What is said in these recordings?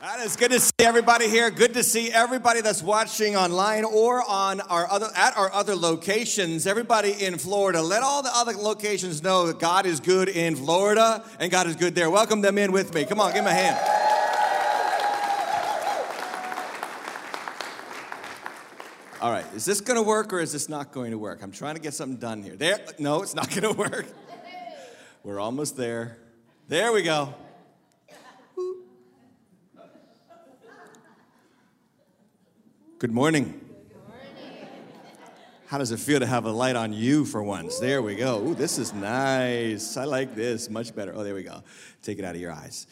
That is good to see everybody here. Good to see everybody that's watching online or on our other at our other locations. Everybody in Florida, let all the other locations know that God is good in Florida and God is good there. Welcome them in with me. Come on, give them a hand. All right, is this going to work or is this not going to work? I'm trying to get something done here. There, no, it's not going to work. We're almost there. There we go. Good morning. How does it feel to have a light on you for once? There we go. Ooh, this is nice. I like this much better. Oh, there we go. Take it out of your eyes.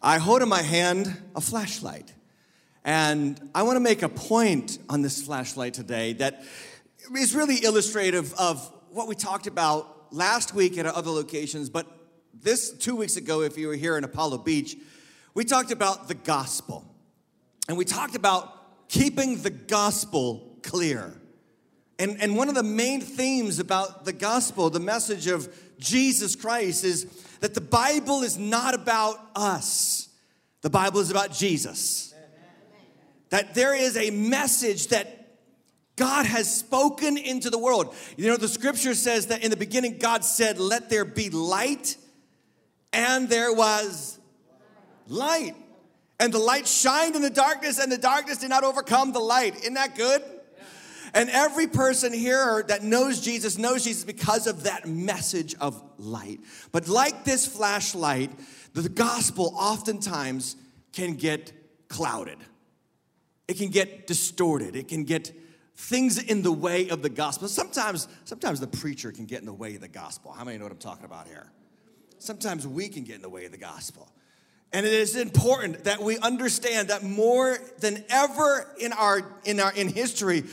I hold in my hand a flashlight. And I want to make a point on this flashlight today that is really illustrative of what we talked about last week at other locations, but this two weeks ago, if you were here in Apollo Beach, we talked about the gospel. And we talked about keeping the gospel clear. And, and one of the main themes about the gospel, the message of Jesus Christ, is that the Bible is not about us, the Bible is about Jesus. That there is a message that God has spoken into the world. You know, the scripture says that in the beginning, God said, Let there be light, and there was light. And the light shined in the darkness, and the darkness did not overcome the light. Isn't that good? And every person here that knows Jesus knows Jesus because of that message of light. But like this flashlight, the gospel oftentimes can get clouded. It can get distorted. It can get things in the way of the gospel. Sometimes, sometimes the preacher can get in the way of the gospel. How many know what I'm talking about here? Sometimes we can get in the way of the gospel. And it is important that we understand that more than ever in our in our in history,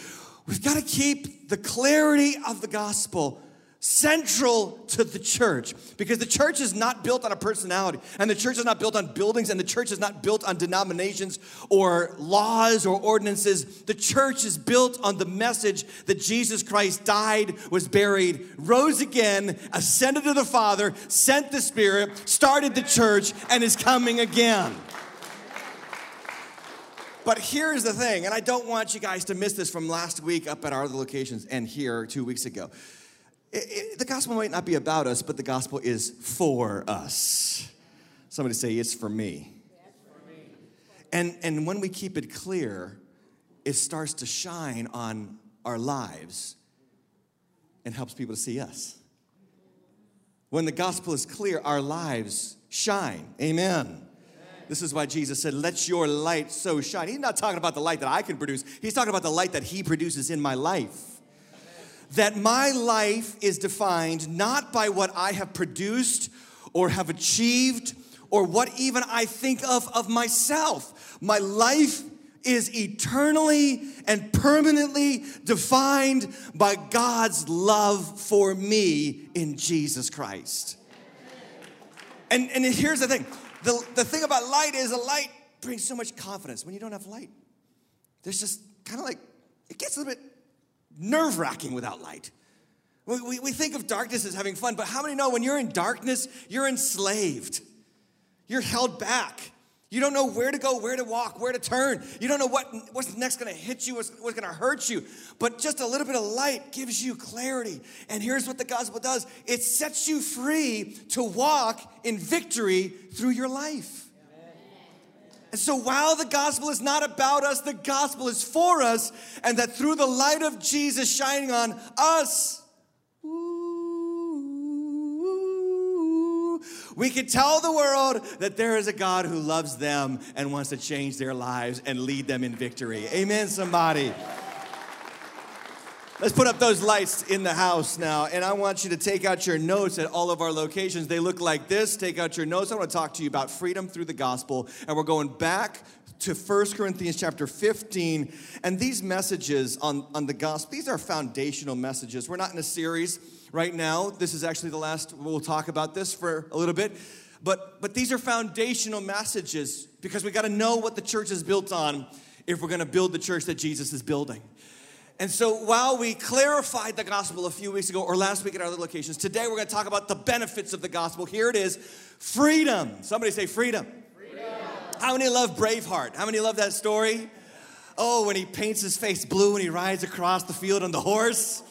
we've got to keep the clarity of the gospel central to the church. Because the church is not built on a personality and the church is not built on buildings and the church is not built on denominations or laws or ordinances. The church is built on the message that Jesus Christ died was buried rose again ascended to the father sent the spirit started the church and is coming again. But here's the thing, and I don't want you guys to miss this from last week up at our other locations and here two weeks ago. It, it, the gospel might not be about us, but the gospel is for us. Somebody say, It's for me. And, and when we keep it clear, it starts to shine on our lives and helps people to see us. When the gospel is clear, our lives shine. Amen. This is why Jesus said, Let your light so shine. He's not talking about the light that I can produce, he's talking about the light that He produces in my life that my life is defined not by what I have produced or have achieved or what even I think of of myself. My life is eternally and permanently defined by God's love for me in Jesus Christ. And, and here's the thing the, the thing about light is a light brings so much confidence when you don't have light. There's just kind of like, it gets a little bit nerve wracking without light. We, we, we think of darkness as having fun, but how many know when you're in darkness, you're enslaved? You're held back. You don't know where to go, where to walk, where to turn. You don't know what, what's next gonna hit you, what's, what's gonna hurt you. But just a little bit of light gives you clarity. And here's what the gospel does it sets you free to walk in victory through your life. And so while the gospel is not about us, the gospel is for us, and that through the light of Jesus shining on us, we can tell the world that there is a God who loves them and wants to change their lives and lead them in victory. Amen, somebody. Let's put up those lights in the house now. And I want you to take out your notes at all of our locations. They look like this. Take out your notes. I want to talk to you about freedom through the gospel. And we're going back to 1 Corinthians chapter 15. And these messages on, on the gospel, these are foundational messages. We're not in a series right now. This is actually the last, we'll talk about this for a little bit. But, but these are foundational messages because we got to know what the church is built on if we're going to build the church that Jesus is building. And so while we clarified the gospel a few weeks ago or last week at our other locations, today we're going to talk about the benefits of the gospel. Here it is freedom. Somebody say freedom. freedom. How many love Braveheart? How many love that story? Oh, when he paints his face blue and he rides across the field on the horse.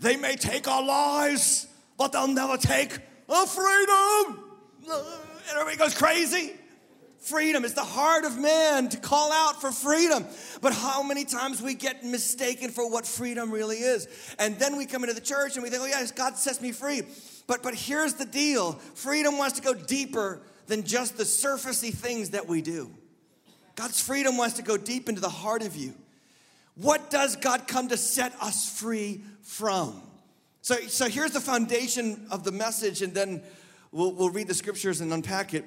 They may take our lives, but they'll never take our freedom. And everybody goes crazy. Freedom is the heart of man to call out for freedom. But how many times we get mistaken for what freedom really is. And then we come into the church and we think, oh, yes, God sets me free. But, but here's the deal freedom wants to go deeper than just the surfacey things that we do. God's freedom wants to go deep into the heart of you. What does God come to set us free from? So, so here's the foundation of the message, and then we'll, we'll read the scriptures and unpack it.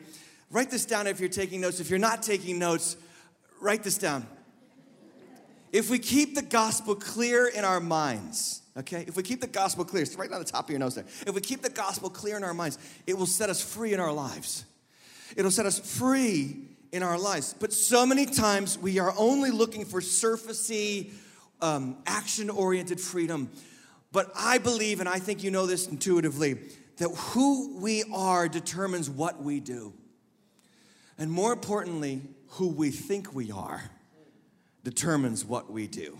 Write this down if you're taking notes. If you're not taking notes, write this down. If we keep the gospel clear in our minds, okay? If we keep the gospel clear, right on the top of your nose there. If we keep the gospel clear in our minds, it will set us free in our lives. It'll set us free in our lives. But so many times we are only looking for surfacey, um, action oriented freedom. But I believe, and I think you know this intuitively, that who we are determines what we do. And more importantly, who we think we are determines what we do.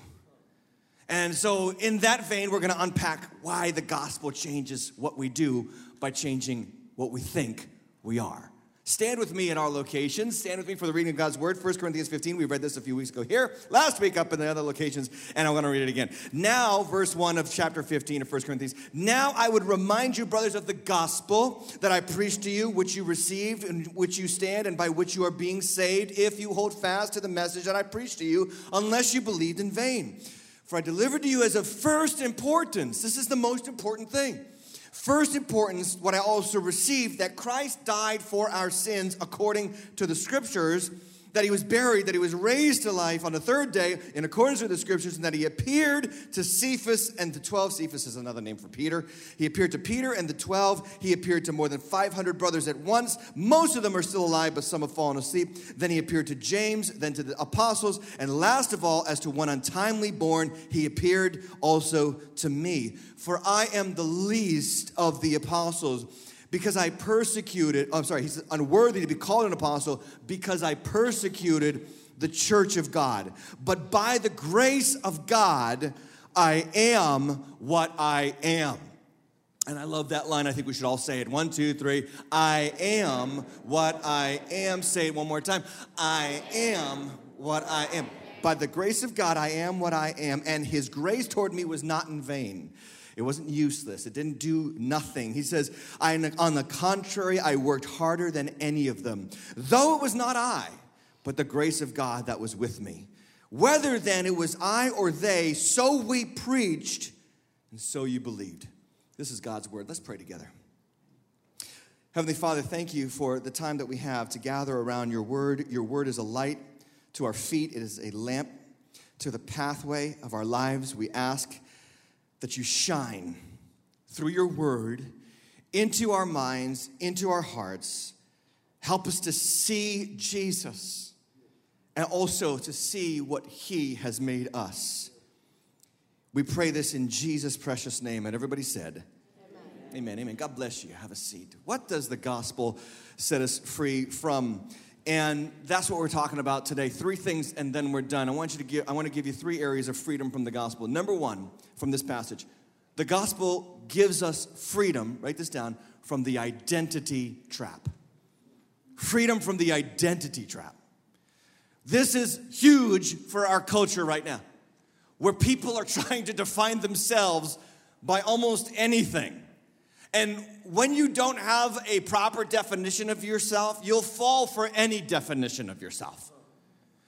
And so, in that vein, we're gonna unpack why the gospel changes what we do by changing what we think we are. Stand with me in our locations. Stand with me for the reading of God's word. 1 Corinthians 15. We read this a few weeks ago here, last week up in the other locations, and I'm going to read it again. Now, verse 1 of chapter 15 of 1 Corinthians. Now I would remind you, brothers, of the gospel that I preached to you, which you received, in which you stand, and by which you are being saved, if you hold fast to the message that I preached to you, unless you believed in vain. For I delivered to you as of first importance. This is the most important thing First importance, what I also received, that Christ died for our sins according to the scriptures, that he was buried, that he was raised to life on the third day in accordance with the scriptures, and that he appeared to Cephas and the 12. Cephas is another name for Peter. He appeared to Peter and the 12. He appeared to more than 500 brothers at once. Most of them are still alive, but some have fallen asleep. Then he appeared to James, then to the apostles, and last of all, as to one untimely born, he appeared also to me. For I am the least of the apostles because I persecuted, oh, I'm sorry, he's unworthy to be called an apostle because I persecuted the church of God. But by the grace of God, I am what I am. And I love that line. I think we should all say it. One, two, three. I am what I am. Say it one more time. I am what I am. By the grace of God, I am what I am, and his grace toward me was not in vain. It wasn't useless. It didn't do nothing. He says, I, on the contrary, I worked harder than any of them, though it was not I, but the grace of God that was with me. Whether then it was I or they, so we preached, and so you believed. This is God's word. Let's pray together. Heavenly Father, thank you for the time that we have to gather around your word. Your word is a light to our feet, it is a lamp to the pathway of our lives. We ask that you shine through your word into our minds, into our hearts. Help us to see Jesus and also to see what he has made us. We pray this in Jesus' precious name. And everybody said, Amen. Amen. Amen. God bless you. Have a seat. What does the gospel set us free from? And that's what we're talking about today. Three things, and then we're done. I want you to give, I want to give you three areas of freedom from the gospel. Number one, from this passage, the gospel gives us freedom, write this down, from the identity trap. Freedom from the identity trap. This is huge for our culture right now, where people are trying to define themselves by almost anything. And when you don't have a proper definition of yourself, you'll fall for any definition of yourself.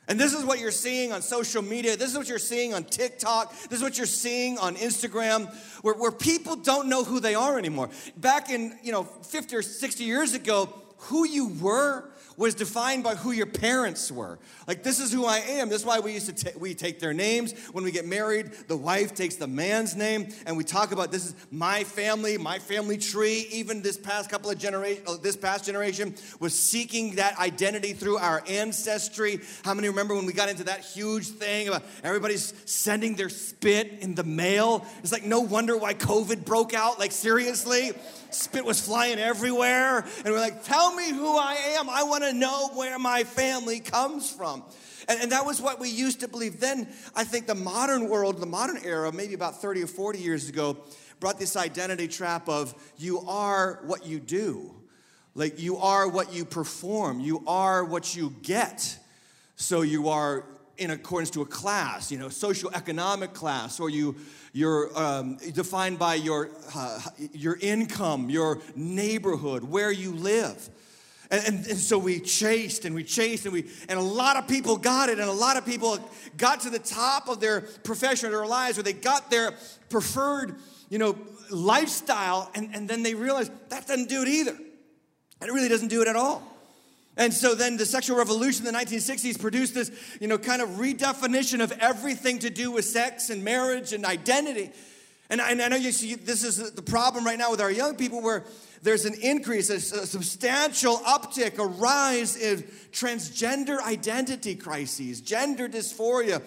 And this is what you're seeing on social media. This is what you're seeing on TikTok. This is what you're seeing on Instagram, where, where people don't know who they are anymore. Back in, you know, 50 or 60 years ago, who you were was defined by who your parents were. Like, this is who I am. This is why we used to ta- we take their names. When we get married, the wife takes the man's name, and we talk about this is my family, my family tree. Even this past couple of generations, uh, this past generation was seeking that identity through our ancestry. How many remember when we got into that huge thing about everybody's sending their spit in the mail? It's like no wonder why COVID broke out. Like, seriously? Spit was flying everywhere. And we're like, tell me who I am. I want to know where my family comes from. And, and that was what we used to believe. Then I think the modern world, the modern era, maybe about 30 or 40 years ago, brought this identity trap of you are what you do. Like you are what you perform, you are what you get. So you are in accordance to a class, you know, socioeconomic class, or you you're um, defined by your uh, your income, your neighborhood, where you live. And, and, and, so we chased and we chased and we and a lot of people got it and a lot of people got to the top of their profession or their lives where they got their preferred you know lifestyle and, and then they realized that doesn't do it either And it really doesn't do it at all and so then the sexual revolution in the 1960s produced this you know kind of redefinition of everything to do with sex and marriage and identity and I, and I know you see this is the problem right now with our young people where there's an increase, a, a substantial uptick, a rise in transgender identity crises, gender dysphoria.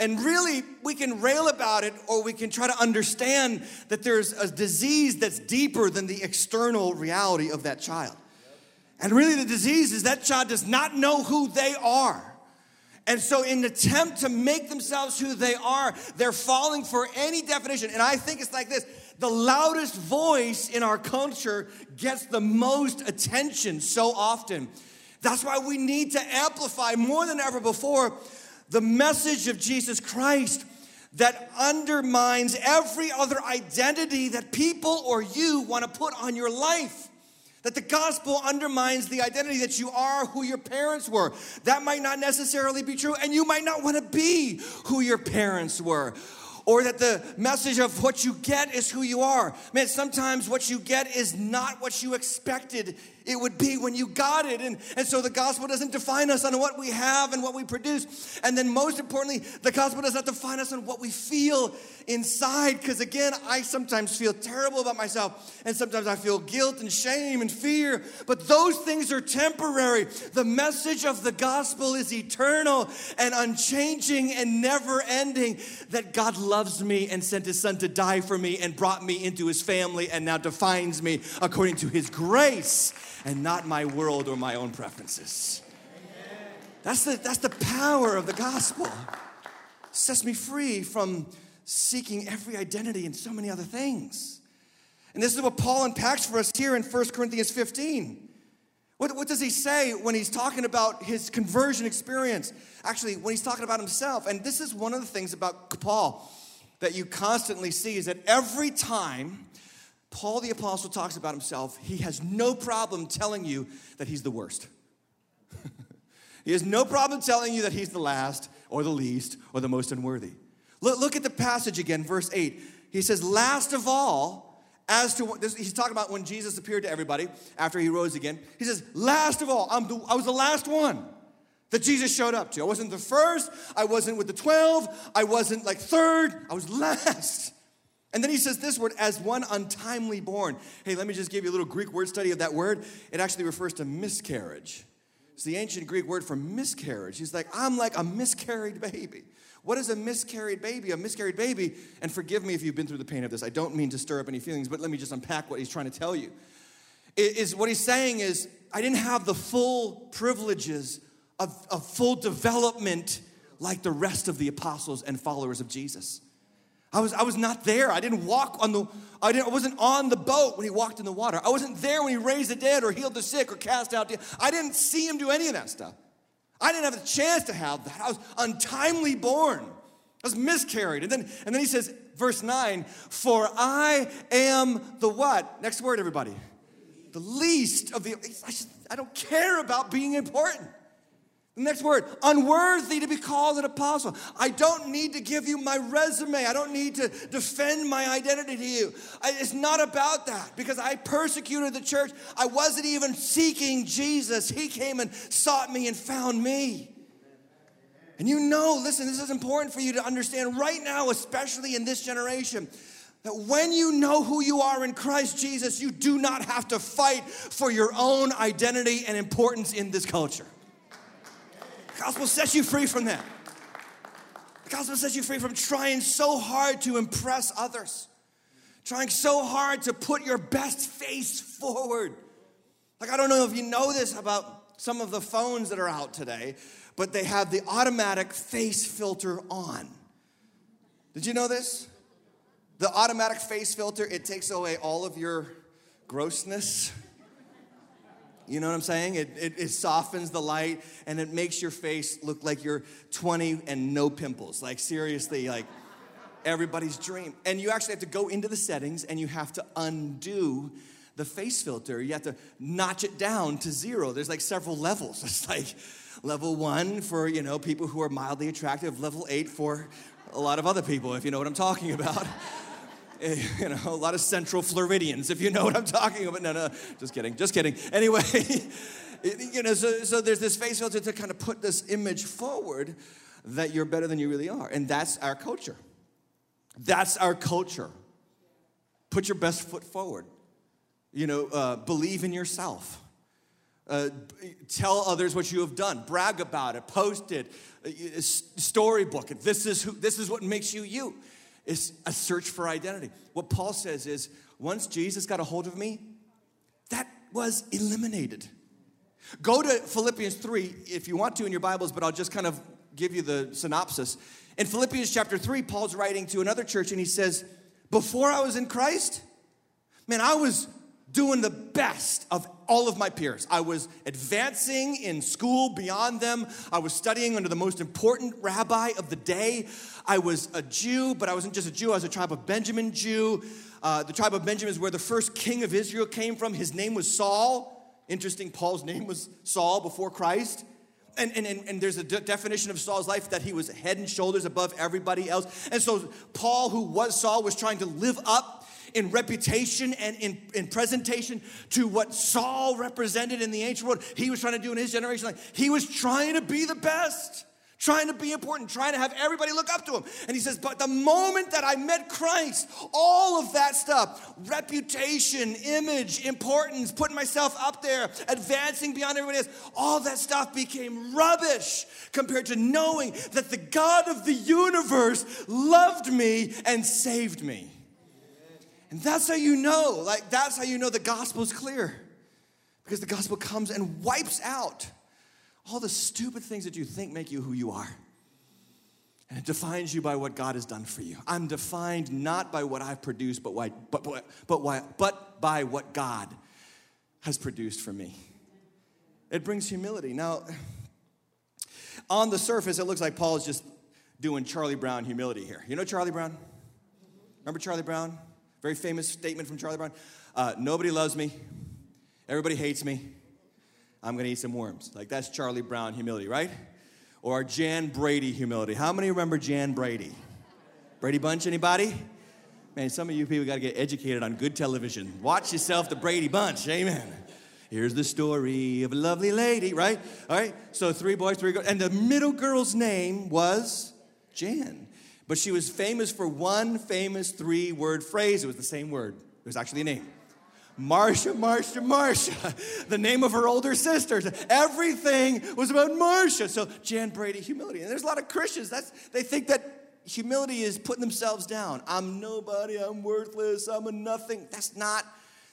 And really, we can rail about it or we can try to understand that there's a disease that's deeper than the external reality of that child. And really, the disease is that child does not know who they are. And so, in an attempt to make themselves who they are, they're falling for any definition. And I think it's like this the loudest voice in our culture gets the most attention so often. That's why we need to amplify more than ever before the message of Jesus Christ that undermines every other identity that people or you want to put on your life. That the gospel undermines the identity that you are who your parents were. That might not necessarily be true, and you might not want to be who your parents were or that the message of what you get is who you are. Man, sometimes what you get is not what you expected it would be when you got it. And, and so the gospel doesn't define us on what we have and what we produce. And then, most importantly, the gospel does not define us on what we feel inside. Because again, I sometimes feel terrible about myself, and sometimes I feel guilt and shame and fear. But those things are temporary. The message of the gospel is eternal and unchanging and never ending that God loves me and sent his son to die for me and brought me into his family and now defines me according to his grace and not my world or my own preferences. That's the, that's the power of the gospel. It sets me free from seeking every identity in so many other things. And this is what Paul unpacks for us here in 1 Corinthians 15. What, what does he say when he's talking about his conversion experience? Actually, when he's talking about himself. And this is one of the things about Paul that you constantly see is that every time Paul the Apostle talks about himself, he has no problem telling you that he's the worst. he has no problem telling you that he's the last or the least or the most unworthy. Look, look at the passage again, verse 8. He says, Last of all, as to this, he's talking about when Jesus appeared to everybody after he rose again. He says, Last of all, I'm the, I was the last one that Jesus showed up to. I wasn't the first, I wasn't with the 12, I wasn't like third, I was last. And then he says this word, as one untimely born. Hey, let me just give you a little Greek word study of that word. It actually refers to miscarriage. It's the ancient Greek word for miscarriage. He's like, I'm like a miscarried baby. What is a miscarried baby? A miscarried baby, and forgive me if you've been through the pain of this, I don't mean to stir up any feelings, but let me just unpack what he's trying to tell you. Is what he's saying is, I didn't have the full privileges of, of full development like the rest of the apostles and followers of Jesus. I was, I was not there. I didn't walk on the, I, didn't, I wasn't on the boat when he walked in the water. I wasn't there when he raised the dead or healed the sick or cast out. I didn't see him do any of that stuff. I didn't have the chance to have that. I was untimely born. I was miscarried. And then, and then he says, verse 9, for I am the what? Next word, everybody. The least of the, I, just, I don't care about being important. The next word, unworthy to be called an apostle. I don't need to give you my resume. I don't need to defend my identity to you. I, it's not about that because I persecuted the church. I wasn't even seeking Jesus. He came and sought me and found me. And you know, listen, this is important for you to understand right now, especially in this generation. That when you know who you are in Christ Jesus, you do not have to fight for your own identity and importance in this culture. Gospel sets you free from that. The gospel sets you free from trying so hard to impress others, trying so hard to put your best face forward. Like, I don't know if you know this about some of the phones that are out today, but they have the automatic face filter on. Did you know this? The automatic face filter, it takes away all of your grossness. You know what I'm saying? It, it, it, softens the light and it makes your face look like you're 20 and no pimples. Like, seriously, like everybody's dream. And you actually have to go into the settings and you have to undo the face filter. You have to notch it down to zero. There's like several levels. It's like level one for, you know, people who are mildly attractive, level eight for a lot of other people, if you know what I'm talking about. You know, a lot of central Floridians, if you know what I'm talking about. No, no, just kidding, just kidding. Anyway, you know, so, so there's this face filter to kind of put this image forward that you're better than you really are. And that's our culture. That's our culture. Put your best foot forward. You know, uh, believe in yourself. Uh, tell others what you have done. Brag about it. Post it. Uh, storybook it. This is who. This is what makes you you. It's a search for identity. What Paul says is, once Jesus got a hold of me, that was eliminated. Go to Philippians 3 if you want to in your Bibles, but I'll just kind of give you the synopsis. In Philippians chapter 3, Paul's writing to another church and he says, Before I was in Christ, man, I was doing the best of all of my peers. I was advancing in school beyond them. I was studying under the most important rabbi of the day. I was a Jew, but I wasn't just a Jew, I was a tribe of Benjamin Jew. Uh, the tribe of Benjamin is where the first king of Israel came from. His name was Saul. Interesting, Paul's name was Saul before Christ. And, and, and, and there's a de- definition of Saul's life that he was head and shoulders above everybody else. And so, Paul, who was Saul, was trying to live up in reputation and in, in presentation to what Saul represented in the ancient world. He was trying to do in his generation. Like he was trying to be the best trying to be important, trying to have everybody look up to him. And he says, But the moment that I met Christ, all of that stuff reputation, image, importance, putting myself up there, advancing beyond everybody else all that stuff became rubbish compared to knowing that the God of the universe loved me and saved me. And that's how you know, like, that's how you know the gospel is clear. Because the gospel comes and wipes out all the stupid things that you think make you who you are. And it defines you by what God has done for you. I'm defined not by what I've produced, but, why, but, but, but, why, but by what God has produced for me. It brings humility. Now, on the surface, it looks like Paul is just doing Charlie Brown humility here. You know Charlie Brown? Remember Charlie Brown? Very famous statement from Charlie Brown. Uh, Nobody loves me. Everybody hates me. I'm to eat some worms. Like that's Charlie Brown humility, right? Or Jan Brady humility. How many remember Jan Brady? Brady Bunch, anybody? Man, some of you people got to get educated on good television. Watch yourself, the Brady Bunch. Amen. Here's the story of a lovely lady, right? All right. So three boys, three girls, and the middle girl's name was Jan. But she was famous for one famous three word phrase. It was the same word, it was actually a name. Marcia, Marcia, Marcia, the name of her older sisters. Everything was about Marcia. So Jan Brady, humility. And there's a lot of Christians, that's, they think that humility is putting themselves down. I'm nobody, I'm worthless, I'm a nothing. That's not,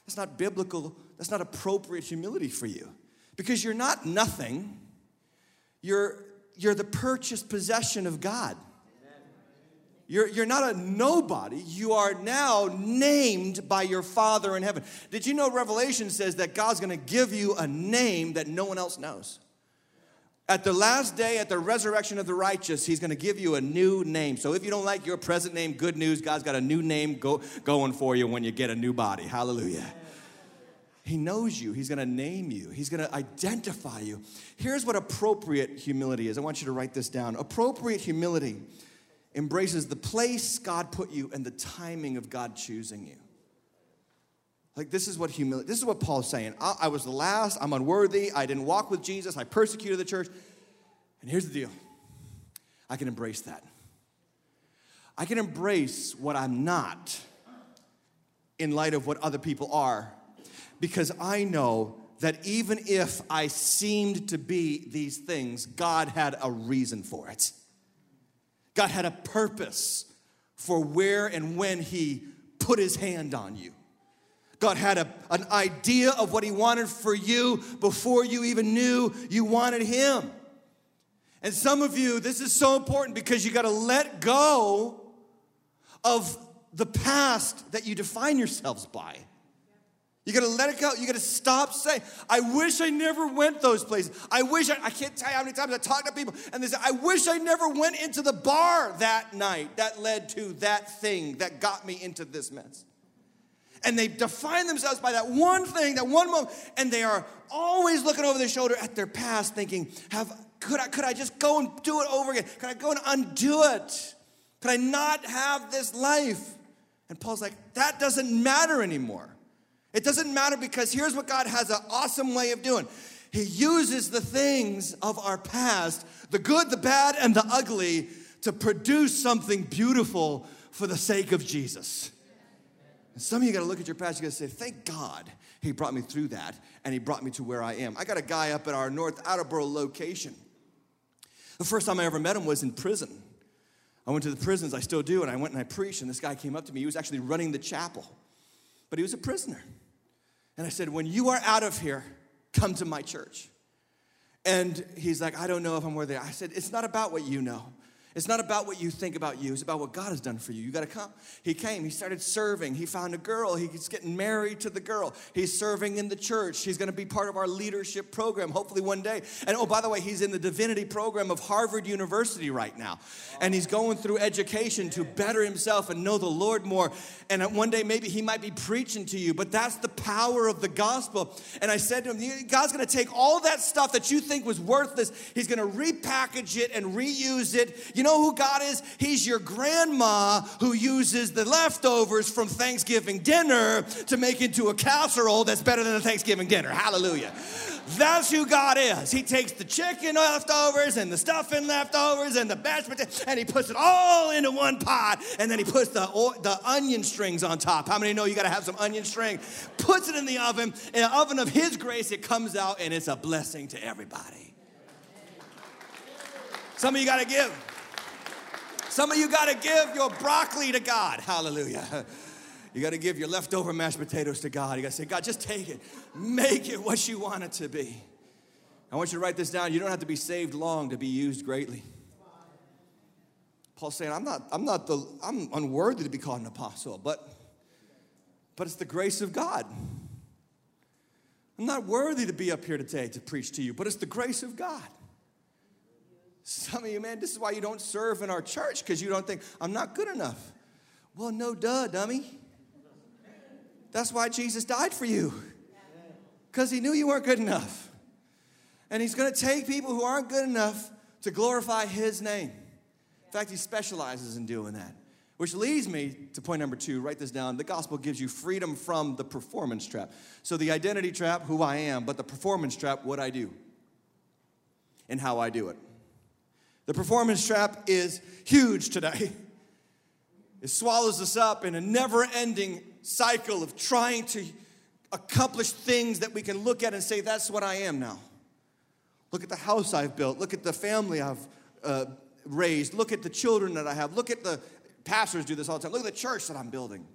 that's not biblical, that's not appropriate humility for you. Because you're not nothing, you're, you're the purchased possession of God. You're, you're not a nobody. You are now named by your Father in heaven. Did you know Revelation says that God's to give you a name that no one else knows? At the last day, at the resurrection of the righteous, He's going to give you a new name. So if you don't like your present name, good news, God's got a new name go, going for you when you get a new body. Hallelujah. He knows you. He's going to name you. He's going to identify you. Here's what appropriate humility is. I want you to write this down. Appropriate humility embraces the place God put you and the timing of God choosing you. Like, this is what humility, this is what Paul's saying. I, I, was the last, I'm unworthy, I didn't walk with Jesus, I persecuted the church. And here's the deal I can embrace that. I can embrace what I'm not in light of what other people are because I know that even if I seemed to be these things, God had a reason for it. God had a purpose for where and when He put His hand on you. God had a, an idea of what He wanted for you before you even knew you wanted Him. And some of you, this is so important because you got to let go of the past that you define yourselves by. You gotta let it go. You gotta stop saying, I wish I never went those places. I wish I, I can't tell you how many times I talk to people and they say, I wish I never went into the bar that night that led to that thing that got me into this mess. And they define themselves by that one thing, that one moment, and they are always looking over their shoulder at their past, thinking, have, could, I, could I just go and do it over again? Could I go and undo it? Could I not have this life? And Paul's like, that doesn't matter anymore. It doesn't matter because here's what God has an awesome way of doing. He uses the things of our past, the good, the bad, and the ugly, to produce something beautiful for the sake of Jesus. And some of you got to look at your past, you got to say, Thank God he brought me through that and he brought me to where I am. I got a guy up at our North Attleboro location. The first time I ever met him was in prison. I went to the prisons, I still do, and I went and I preached, and this guy came up to me. He was actually running the chapel, but he was a prisoner. And I said, When you are out of here, come to my church. And he's like, I don't know if I'm worthy. I said, It's not about what you know. It's not about what you think about you, it's about what God has done for you. You got to come. He came, he started serving. He found a girl, he's getting married to the girl. He's serving in the church. He's going to be part of our leadership program, hopefully one day. And oh, by the way, he's in the divinity program of Harvard University right now. And he's going through education to better himself and know the Lord more. And uh, one day, maybe he might be preaching to you, but that's the power of the gospel. And I said to him, God's going to take all that stuff that you think was worthless, he's going to repackage it and reuse it. You know, who God is? He's your grandma who uses the leftovers from Thanksgiving dinner to make into a casserole that's better than a Thanksgiving dinner. Hallelujah. That's who God is. He takes the chicken leftovers and the stuffing leftovers and the mashed potatoes and he puts it all into one pot and then he puts the, the onion strings on top. How many know you got to have some onion string? Puts it in the oven. In the oven of his grace, it comes out and it's a blessing to everybody. Some of you got to give. Some of you got to give your broccoli to God. Hallelujah. You got to give your leftover mashed potatoes to God. You got to say, God, just take it. Make it what you want it to be. I want you to write this down. You don't have to be saved long to be used greatly. Paul's saying, I'm not, I'm not the, I'm unworthy to be called an apostle, but, but it's the grace of God. I'm not worthy to be up here today to preach to you, but it's the grace of God. Some of you, man, this is why you don't serve in our church because you don't think, I'm not good enough. Well, no, duh, dummy. That's why Jesus died for you because he knew you weren't good enough. And he's going to take people who aren't good enough to glorify his name. In fact, he specializes in doing that. Which leads me to point number two. Write this down. The gospel gives you freedom from the performance trap. So, the identity trap, who I am, but the performance trap, what I do and how I do it. The performance trap is huge today. It swallows us up in a never ending cycle of trying to accomplish things that we can look at and say, that's what I am now. Look at the house I've built. Look at the family I've uh, raised. Look at the children that I have. Look at the pastors do this all the time. Look at the church that I'm building.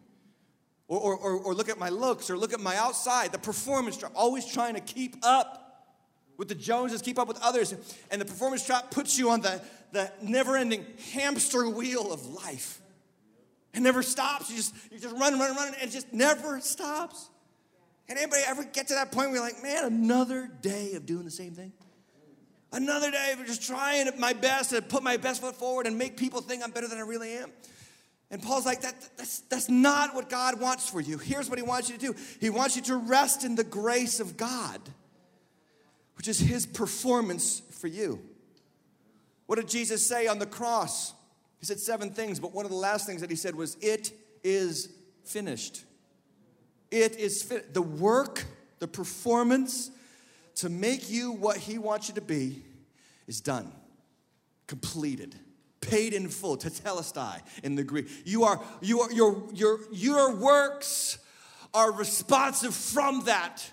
Or, or, or, or look at my looks or look at my outside. The performance trap, always trying to keep up with the Joneses, keep up with others. And the performance trap puts you on the, the never ending hamster wheel of life. It never stops. You just, you just run, run, run, and it just never stops. Can anybody ever get to that point where you're like, man, another day of doing the same thing? Another day of just trying my best to put my best foot forward and make people think I'm better than I really am. And Paul's like, that, that's, that's not what God wants for you. Here's what he wants you to do He wants you to rest in the grace of God which is his performance for you. What did Jesus say on the cross? He said seven things, but one of the last things that he said was, It is finished. It is fi- the work, the performance to make you what he wants you to be is done, completed, paid in full, tetelestai in the Greek. You are, you are, your, your, your works are responsive from that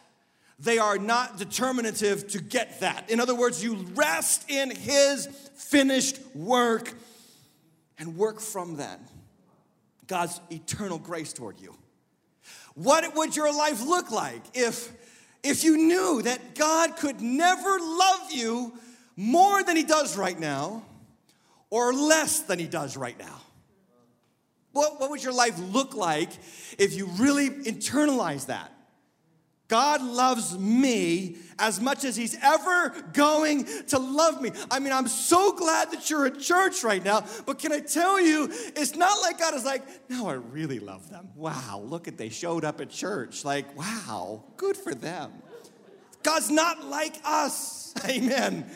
they are not determinative to get that. In other words, you rest in His finished work and work from that. God's eternal grace toward you. What would your life look like if, if you knew that God could never love you more than He does right now or less than He does right now? What, what would your life look like if you really internalize that? God loves me as much as He's ever going to love me. I mean, I'm so glad that you're at church right now, but can I tell you, it's not like God is like, now I really love them. Wow, look at they showed up at church. Like, wow, good for them. God's not like us. Amen.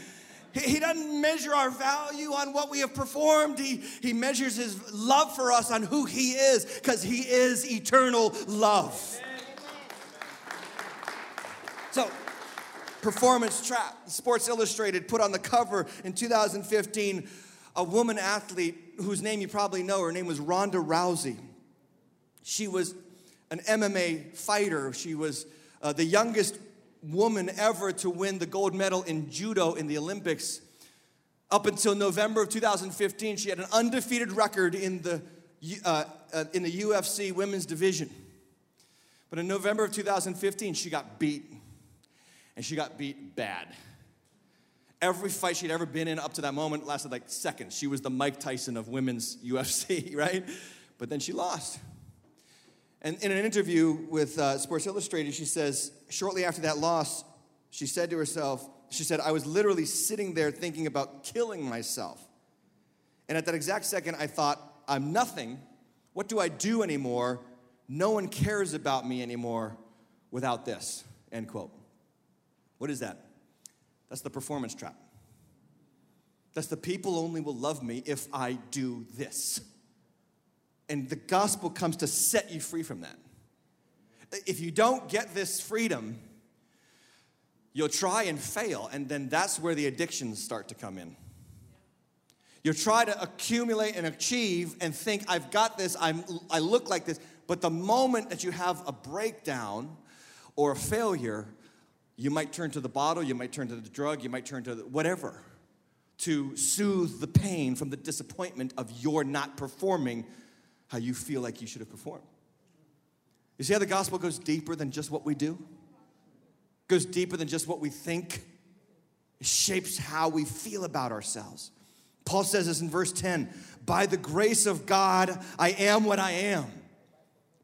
He doesn't measure our value on what we have performed. He, he measures his love for us on who he is because he is eternal love. So, performance trap. Sports Illustrated put on the cover in 2015 a woman athlete whose name you probably know. Her name was Ronda Rousey. She was an MMA fighter. She was uh, the youngest woman ever to win the gold medal in judo in the Olympics. Up until November of 2015, she had an undefeated record in the, uh, uh, in the UFC women's division. But in November of 2015, she got beat and she got beat bad. Every fight she'd ever been in up to that moment lasted like seconds. She was the Mike Tyson of women's UFC, right? But then she lost. And in an interview with uh, Sports Illustrated, she says, shortly after that loss, she said to herself, she said, I was literally sitting there thinking about killing myself. And at that exact second, I thought, I'm nothing. What do I do anymore? No one cares about me anymore without this. End quote. What is that? That's the performance trap. That's the people only will love me if I do this. And the gospel comes to set you free from that. If you don't get this freedom, you'll try and fail, and then that's where the addictions start to come in. You'll try to accumulate and achieve and think, I've got this, I'm, I look like this. But the moment that you have a breakdown or a failure, you might turn to the bottle, you might turn to the drug, you might turn to whatever to soothe the pain from the disappointment of your not performing how you feel like you should have performed. You see how the gospel goes deeper than just what we do? Goes deeper than just what we think. It shapes how we feel about ourselves. Paul says this in verse 10 By the grace of God, I am what I am.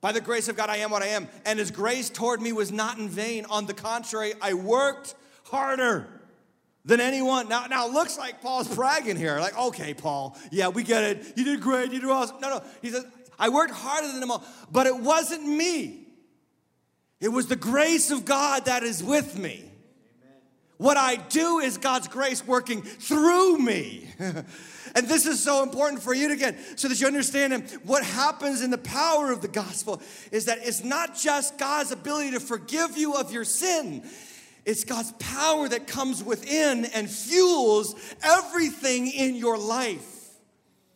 By the grace of God, I am what I am. And his grace toward me was not in vain. On the contrary, I worked harder than anyone. Now, now it looks like Paul's bragging here. Like, okay, Paul, yeah, we get it. You did great. You did awesome. No, no. He says, I worked harder than them all, but it wasn't me. It was the grace of God that is with me. What I do is God's grace working through me. and this is so important for you to get so that you understand what happens in the power of the gospel is that it's not just God's ability to forgive you of your sin. It's God's power that comes within and fuels everything in your life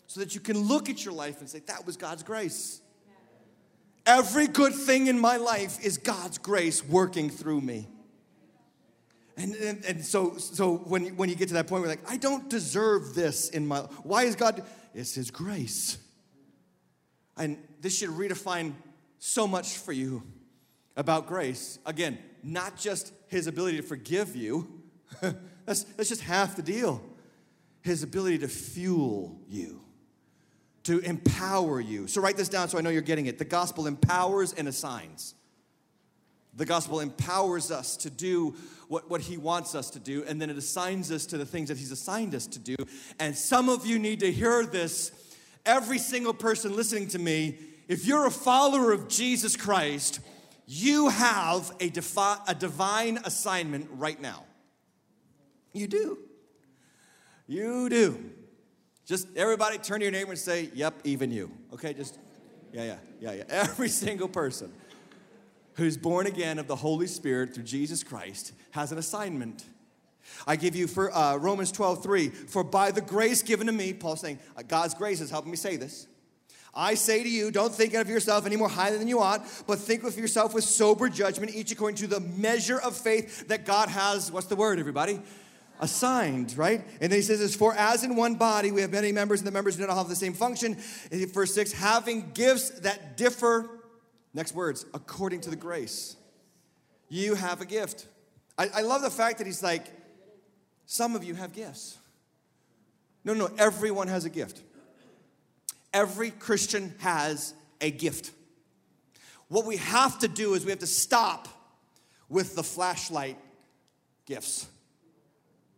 so that you can look at your life and say, That was God's grace. Every good thing in my life is God's grace working through me. And, and, and, so, so when, when you get to that point, we're like, I don't deserve this in my Why is God? It's His grace. And this should redefine so much for you about grace. Again, not just His ability to forgive you, that's, that's just half the deal. His ability to fuel you, to empower you. So write this down so I know you're getting it. The gospel empowers and assigns. The gospel empowers us to do what, what he wants us to do, and then it assigns us to the things that he's assigned us to do. And some of you need to hear this. Every single person listening to me, if you're a follower of Jesus Christ, you have a, defi- a divine assignment right now. You do. You do. Just everybody turn to your neighbor and say, Yep, even you. Okay, just, yeah, yeah, yeah, yeah. Every single person who's born again of the Holy Spirit through Jesus Christ has an assignment. I give you for uh, Romans 12, 3, for by the grace given to me, Paul's saying, uh, God's grace is helping me say this. I say to you, don't think of yourself any more highly than you ought, but think of yourself with sober judgment, each according to the measure of faith that God has, what's the word, everybody? Assigned, right? And then he says this, for as in one body we have many members, and the members do not have the same function. Verse 6, having gifts that differ Next words, according to the grace. You have a gift. I, I love the fact that he's like, some of you have gifts. No, no, everyone has a gift. Every Christian has a gift. What we have to do is we have to stop with the flashlight gifts.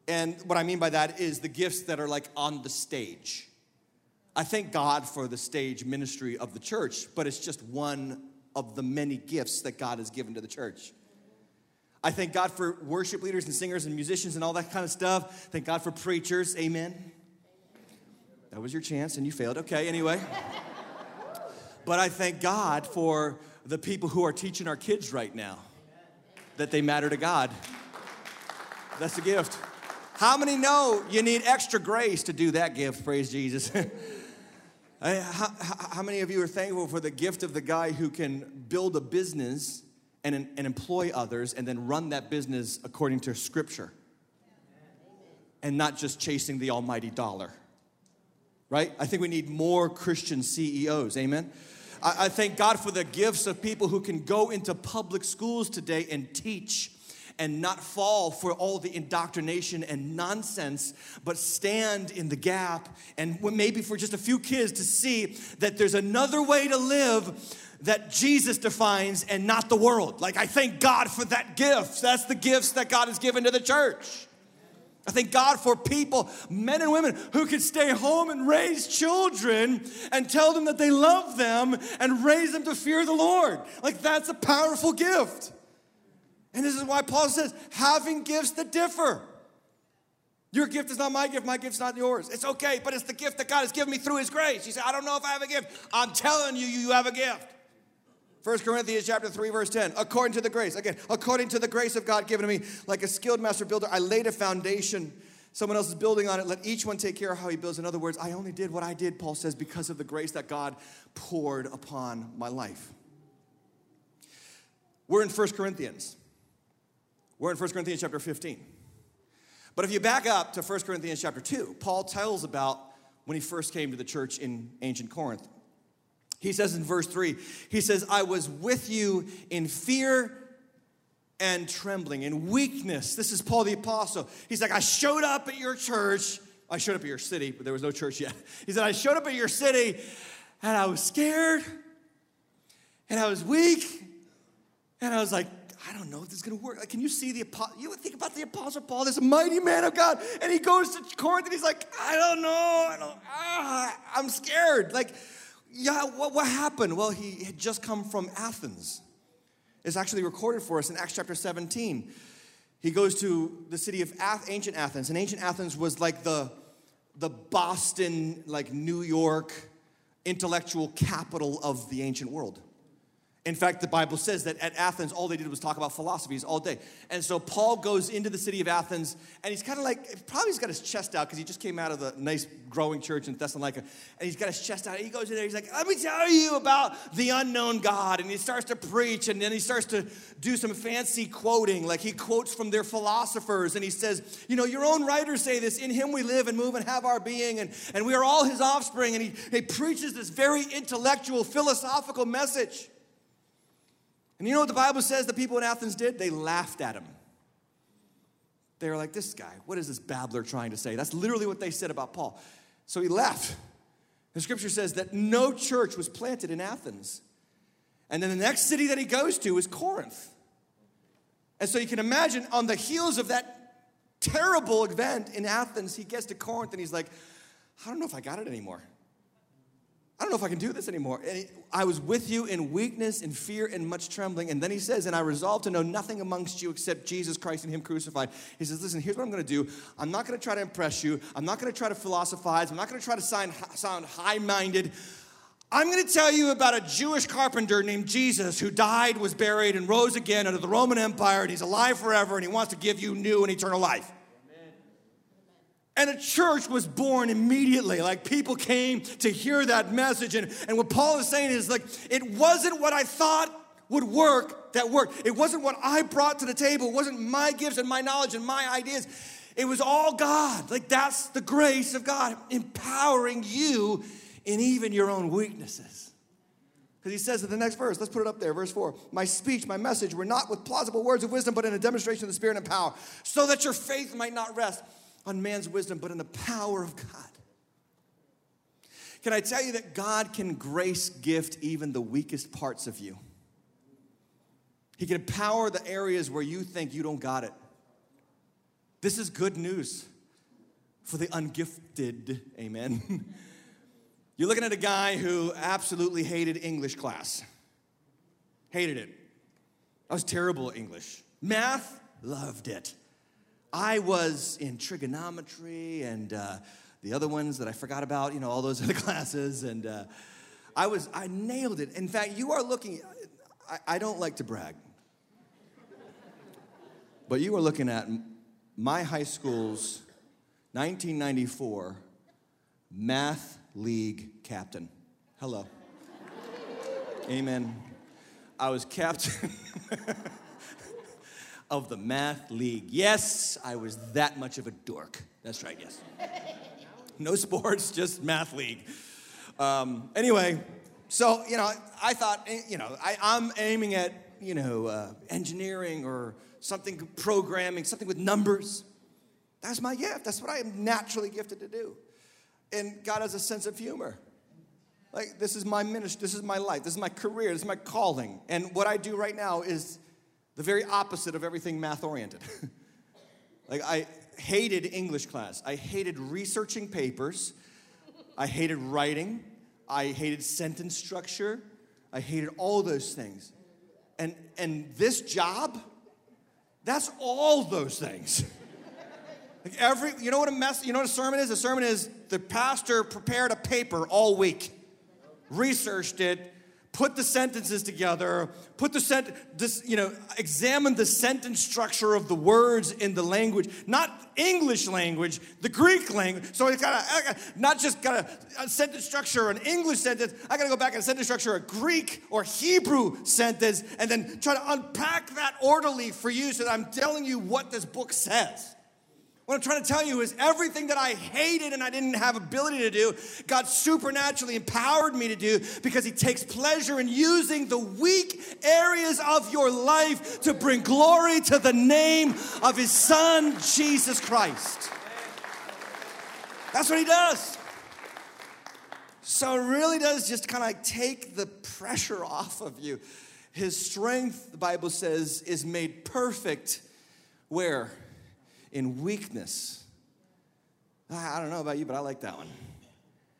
And what I mean by that is the gifts that are like on the stage. I thank God for the stage ministry of the church, but it's just one of the many gifts that God has given to the church. I thank God for worship leaders and singers and musicians and all that kind of stuff. Thank God for preachers. Amen. That was your chance and you failed. Okay, anyway. but I thank God for the people who are teaching our kids right now that they matter to God. That's a gift. How many know you need extra grace to do that gift? Praise Jesus. how, how, many of you are thankful for the gift of the guy who can build a business and, and employ others and then run that business according to scripture and not just chasing the almighty dollar? Right? I think we need more Christian CEOs. Amen. I, I thank God for the gifts of people who can go into public schools today and teach and not fall for all the indoctrination and nonsense, but stand in the gap and maybe for just a few kids to see that there's another way to live that Jesus defines and not the world. Like, I thank God for that gift. That's the gifts that God has given to the church. I thank God for people, men and women, who can stay home and raise children and tell them that they love them and raise them to fear the Lord. Like, that's a powerful gift. And this is why Paul says, having gifts that differ. Your gift is not my gift, my gift's not yours. It's okay, but it's the gift that God has given me through His grace. You say, I don't know if I have a gift. I'm telling you, you have a gift. 1 Corinthians chapter 3, verse 10. According to the grace, again, according to the grace of God given to me, like a skilled master builder, I laid a foundation. Someone else is building on it. Let each one take care of how he builds. In other words, I only did what I did, Paul says, because of the grace that God poured upon my life. We're in 1 Corinthians. We're in 1 Corinthians chapter 15. But if you back up to 1 Corinthians chapter 2, Paul tells about when he first came to the church in ancient Corinth. He says in verse 3, he says, I was with you in fear and trembling, in weakness. This is Paul the Apostle. He's like, I showed up at your church. I showed up at your city, but there was no church yet. He said, I showed up at your city and I was scared and I was weak and I was like, I don't know if this is going to work. Like, can you see the apostle? You think about the apostle Paul, this mighty man of God, and he goes to Corinth and he's like, I don't know, I don't, ah, I'm scared. Like, yeah, what, what happened? Well, he had just come from Athens. It's actually recorded for us in Acts chapter 17. He goes to the city of Ath- ancient Athens, and ancient Athens was like the, the Boston, like New York intellectual capital of the ancient world. In fact, the Bible says that at Athens, all they did was talk about philosophies all day. And so Paul goes into the city of Athens, and he's kind of like, probably he's got his chest out because he just came out of the nice growing church in Thessalonica. And he's got his chest out. He goes in there, he's like, let me tell you about the unknown God. And he starts to preach, and then he starts to do some fancy quoting. Like he quotes from their philosophers, and he says, You know, your own writers say this in him we live and move and have our being, and, and we are all his offspring. And he, he preaches this very intellectual, philosophical message. And you know what the Bible says the people in Athens did? They laughed at him. They were like, This guy, what is this babbler trying to say? That's literally what they said about Paul. So he left. The scripture says that no church was planted in Athens. And then the next city that he goes to is Corinth. And so you can imagine on the heels of that terrible event in Athens, he gets to Corinth and he's like, I don't know if I got it anymore. I don't know if I can do this anymore. I was with you in weakness, and fear, and much trembling. And then he says, And I resolved to know nothing amongst you except Jesus Christ and Him crucified. He says, Listen, here's what I'm going to do. I'm not going to try to impress you. I'm not going to try to philosophize. I'm not going to try to sound, sound high minded. I'm going to tell you about a Jewish carpenter named Jesus who died, was buried, and rose again under the Roman Empire, and he's alive forever, and he wants to give you new and eternal life. And a church was born immediately. Like people came to hear that message. And, and what Paul is saying is like, it wasn't what I thought would work that worked. It wasn't what I brought to the table. It wasn't my gifts and my knowledge and my ideas. It was all God. Like that's the grace of God empowering you in even your own weaknesses. Because he says in the next verse, let's put it up there, verse 4 My speech, my message were not with plausible words of wisdom, but in a demonstration of the Spirit and power, so that your faith might not rest on man's wisdom, but in the power of God. Can I tell you that God can grace gift even the weakest parts of you? He can empower the areas where you think you don't got it. This is good news for the ungifted. Amen. You're looking at a guy who absolutely hated English class. Hated it. I was terrible at English. Math, loved it. I was in trigonometry and uh, the other ones that I forgot about, you know, all those other classes. And uh, I was, I nailed it. In fact, you are looking, I, I don't like to brag, but you are looking at my high school's 1994 math league captain. Hello. Amen. I was captain of the math league. Yes, I was that much of a dork. That's right, yes. No sports, just math league. Um, anyway, so, you know, I thought, eh, you know, I, am aiming at, you know, uh, engineering or something programming, something with numbers. That's my gift. That's what I am naturally gifted to do. And God has a sense of humor. Like, this is my ministry, this is my life, this is my career, this is my calling. And what I do right now is the very opposite of everything math oriented. like, I hated English class, I hated researching papers, I hated writing, I hated sentence structure, I hated all those things. And, and this job, that's all those things. Like every, you know what a mess, you know what a sermon is? A sermon is the pastor prepared a paper all week, researched it, put the sentences together, put the sent, this, you know, examine the sentence structure of the words in the language, not English language, the Greek language. So it's got not just got a sentence structure, an English sentence. I got to go back and sentence structure a Greek or Hebrew sentence, and then try to unpack that orderly for you, so that I'm telling you what this book says. What I'm trying to tell you is everything that I hated and I didn't have ability to do, God supernaturally empowered me to do because He takes pleasure in using the weak areas of your life to bring glory to the name of His Son, Jesus Christ. That's what He does. So it really does just kind of like take the pressure off of you. His strength, the Bible says, is made perfect where? In weakness. I don't know about you, but I like that one.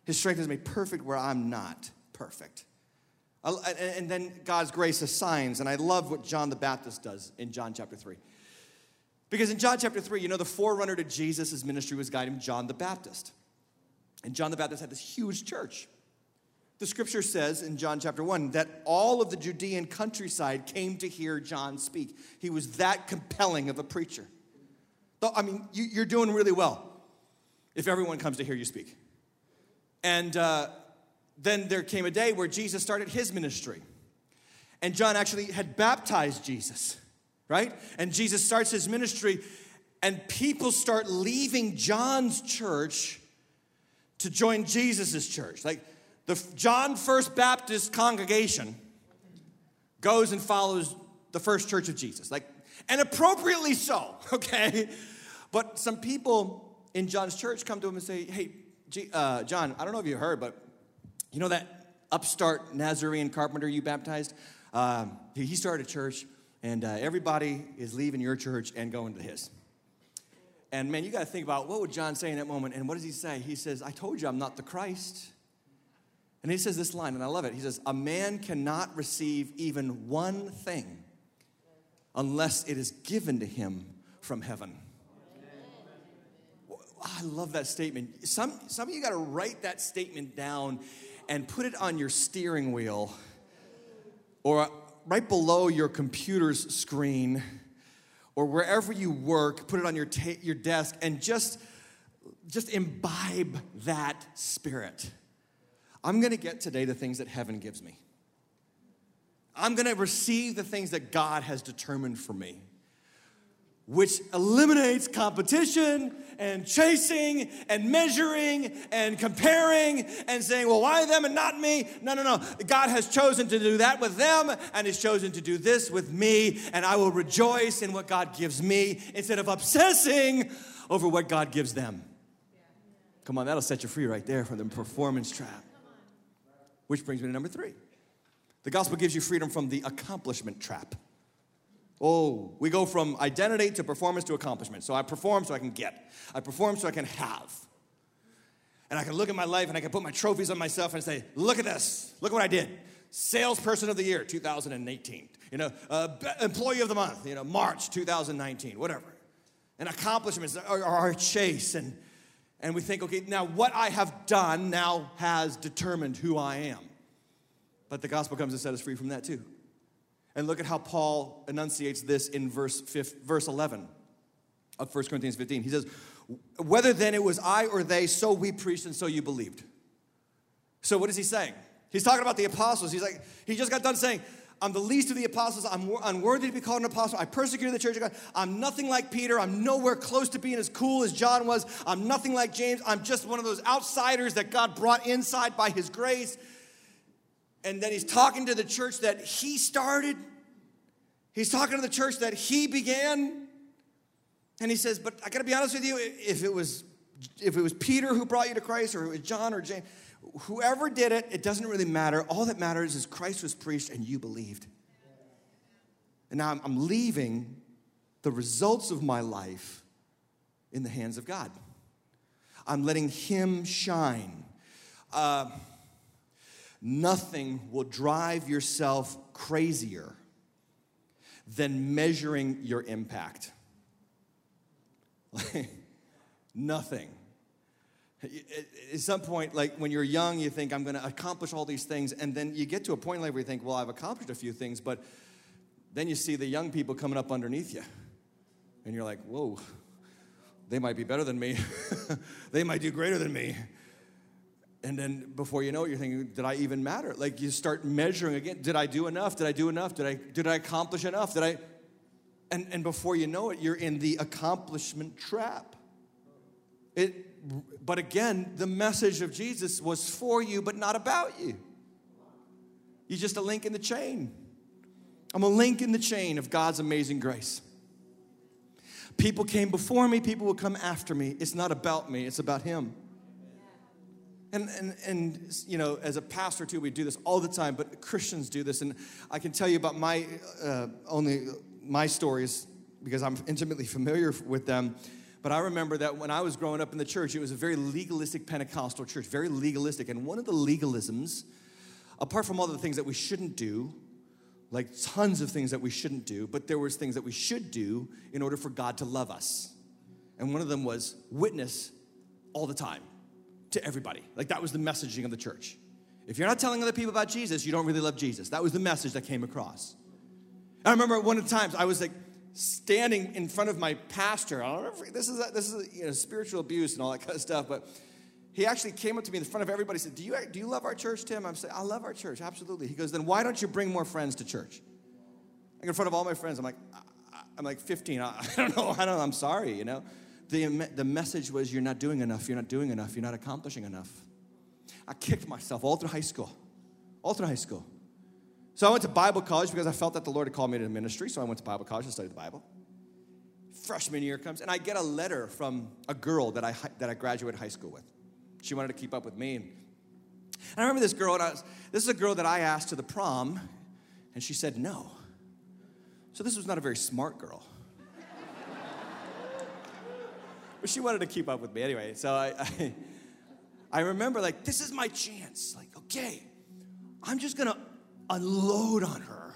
His strength is made perfect where I'm not perfect. And then God's grace assigns, and I love what John the Baptist does in John chapter 3. Because in John chapter 3, you know, the forerunner to Jesus' ministry was a guy named John the Baptist. And John the Baptist had this huge church. The scripture says in John chapter 1 that all of the Judean countryside came to hear John speak. He was that compelling of a preacher. I mean, you, are doing really well if everyone comes to hear you speak. And uh, then there came a day where Jesus started his ministry. And John actually had baptized Jesus, right? And Jesus starts his ministry, and people start leaving John's church to join Jesus' church. Like the John First Baptist congregation goes and follows the first church of Jesus. Like and appropriately so, okay? But some people in John's church come to him and say, Hey, G- uh, John, I don't know if you heard, but you know that upstart Nazarene carpenter you baptized? Um, he started a church, and uh, everybody is leaving your church and going to his. And man, you got to think about what would John say in that moment? And what does he say? He says, I told you I'm not the Christ. And he says this line, and I love it. He says, A man cannot receive even one thing unless it is given to him from heaven. I love that statement. Some, some of you got to write that statement down and put it on your steering wheel or right below your computer's screen or wherever you work, put it on your, ta- your desk and just, just imbibe that spirit. I'm going to get today the things that heaven gives me. I'm going to receive the things that God has determined for me, which eliminates competition and chasing and measuring and comparing and saying, well, why them and not me? No, no, no. God has chosen to do that with them and has chosen to do this with me, and I will rejoice in what God gives me instead of obsessing over what God gives them. Come on, that'll set you free right there from the performance trap. Which brings me to number three. The gospel gives you freedom from the accomplishment trap. Oh, we go from identity to performance to accomplishment. So I perform so I can get, I perform so I can have. And I can look at my life and I can put my trophies on myself and say, look at this, look what I did. Salesperson of the year, 2018. You know, uh, employee of the month, you know, March 2019, whatever. And accomplishments are our chase. And, and we think, okay, now what I have done now has determined who I am. But the gospel comes to set us free from that too. And look at how Paul enunciates this in verse, verse 11 of 1 Corinthians 15. He says, Whether then it was I or they, so we preached and so you believed. So what is he saying? He's talking about the apostles. He's like, he just got done saying, I'm the least of the apostles. I'm unworthy to be called an apostle. I persecuted the church of God. I'm nothing like Peter. I'm nowhere close to being as cool as John was. I'm nothing like James. I'm just one of those outsiders that God brought inside by his grace and then he's talking to the church that he started. He's talking to the church that he began. And he says, But I gotta be honest with you, if it was if it was Peter who brought you to Christ, or it was John or James, whoever did it, it doesn't really matter. All that matters is Christ was preached and you believed. And now I'm leaving the results of my life in the hands of God. I'm letting Him shine. Uh, Nothing will drive yourself crazier than measuring your impact. Nothing. At some point, like when you're young, you think, I'm going to accomplish all these things. And then you get to a point in life where you think, well, I've accomplished a few things. But then you see the young people coming up underneath you. And you're like, whoa, they might be better than me. they might do greater than me. And then before you know it, you're thinking, did I even matter? Like you start measuring again. Did I do enough? Did I do enough? Did I did I accomplish enough? Did I and, and before you know it, you're in the accomplishment trap. It but again, the message of Jesus was for you, but not about you. You're just a link in the chain. I'm a link in the chain of God's amazing grace. People came before me, people will come after me. It's not about me, it's about Him. And, and, and, you know, as a pastor too, we do this all the time, but Christians do this. And I can tell you about my, uh, only my stories because I'm intimately familiar with them. But I remember that when I was growing up in the church, it was a very legalistic Pentecostal church, very legalistic. And one of the legalisms, apart from all the things that we shouldn't do, like tons of things that we shouldn't do, but there was things that we should do in order for God to love us. And one of them was witness all the time to everybody. Like that was the messaging of the church. If you're not telling other people about Jesus, you don't really love Jesus. That was the message that came across. I remember one of the times I was like standing in front of my pastor. I don't know if this is a, this is a, you know, spiritual abuse and all that kind of stuff, but he actually came up to me in front of everybody and said, do you, do you love our church, Tim? I'm saying, I love our church, absolutely. He goes, then why don't you bring more friends to church? Like in front of all my friends, I'm like, I'm like 15. I, I don't know. I don't know. I'm sorry, you know the, the message was you're not doing enough, you're not doing enough, you're not accomplishing enough. I kicked myself all through high school, all through high school. So I went to Bible college because I felt that the Lord had called me to ministry, so I went to Bible college and studied the Bible. Freshman year comes, and I get a letter from a girl that I, that I graduated high school with. She wanted to keep up with me. And I remember this girl, and was, this is a girl that I asked to the prom, and she said no. So this was not a very smart girl. but she wanted to keep up with me anyway. So I, I, I remember like, this is my chance. Like, okay, I'm just gonna unload on her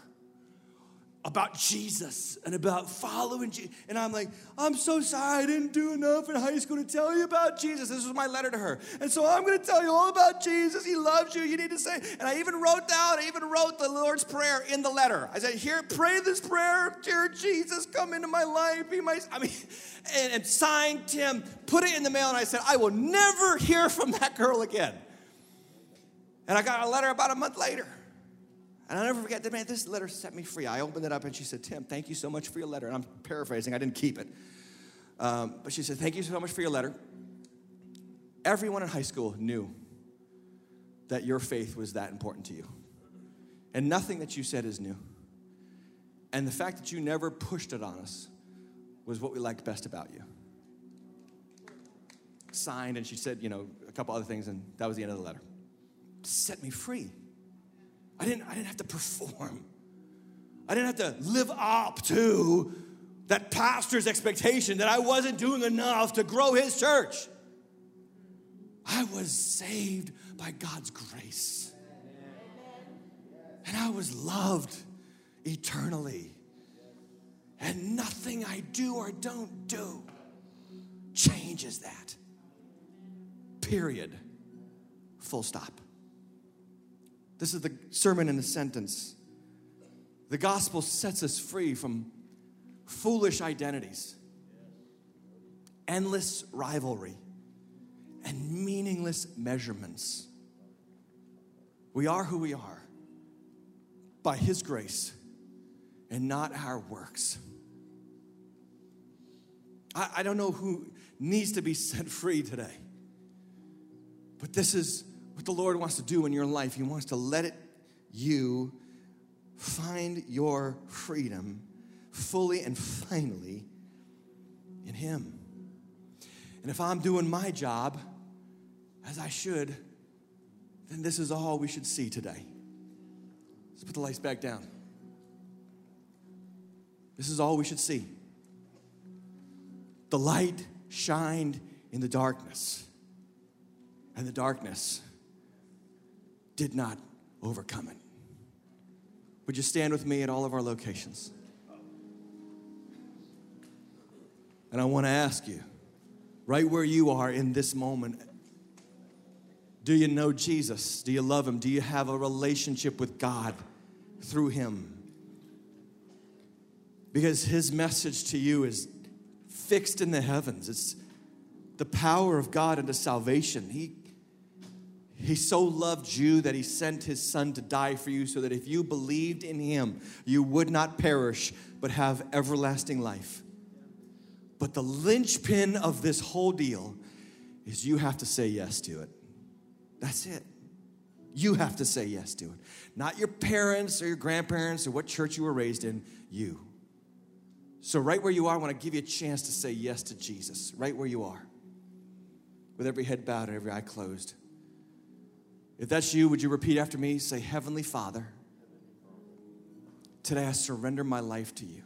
about Jesus and about following Jesus. And I'm like, I'm so sorry I didn't do enough in high school to tell you about Jesus. This was my letter to her. And so I'm going to tell you all about Jesus. He loves you. You need to say. And I even wrote down, I even wrote the Lord's Prayer in the letter. I said, here, pray this prayer. Dear Jesus, come into my life. Be my, I mean, and, and signed Tim, put it in the mail. And I said, I will never hear from that girl again. And I got a letter about a month later. And I'll never forget that, man, this letter set me free. I opened it up and she said, Tim, thank you so much for your letter. And I'm paraphrasing, I didn't keep it. Um, but she said, Thank you so much for your letter. Everyone in high school knew that your faith was that important to you. And nothing that you said is new. And the fact that you never pushed it on us was what we liked best about you. Signed, and she said, you know, a couple other things, and that was the end of the letter. Set me free. I didn't, I didn't have to perform. I didn't have to live up to that pastor's expectation that I wasn't doing enough to grow his church. I was saved by God's grace. And I was loved eternally. And nothing I do or don't do changes that. Period. Full stop. This is the sermon in a sentence. The gospel sets us free from foolish identities, endless rivalry, and meaningless measurements. We are who we are by His grace and not our works. I, I don't know who needs to be set free today, but this is what the Lord wants to do in your life. He wants to let it you find your freedom fully and finally in Him. And if I'm doing my job as I should, then this is all we should see today. Let's put the lights back down. This is all we should see. The light shined in the darkness, and the darkness did not overcome it. Would you stand with me at all of our locations? And I want to ask you, right where you are in this moment, do you know Jesus? Do you love Him? Do you have a relationship with God through Him? Because His message to you is fixed in the heavens. It's the power of God into salvation. He, he so loved you that He sent His Son to die for you so that if you believed in Him, you would not perish but have everlasting life. But the linchpin of this whole deal is you have to say yes to it. That's it. You have to say yes to it. Not your parents or your grandparents or what church you were raised in, you. So, right where you are, I want to give you a chance to say yes to Jesus, right where you are, with every head bowed and every eye closed. If that's you, would you repeat after me? Say, Heavenly Father, today I surrender my life to you.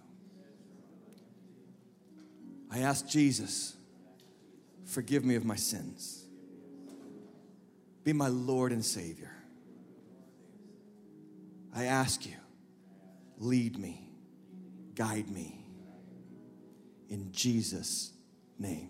I ask Jesus, forgive me of my sins. Be my Lord and Savior. I ask you, lead me, guide me. In Jesus' name.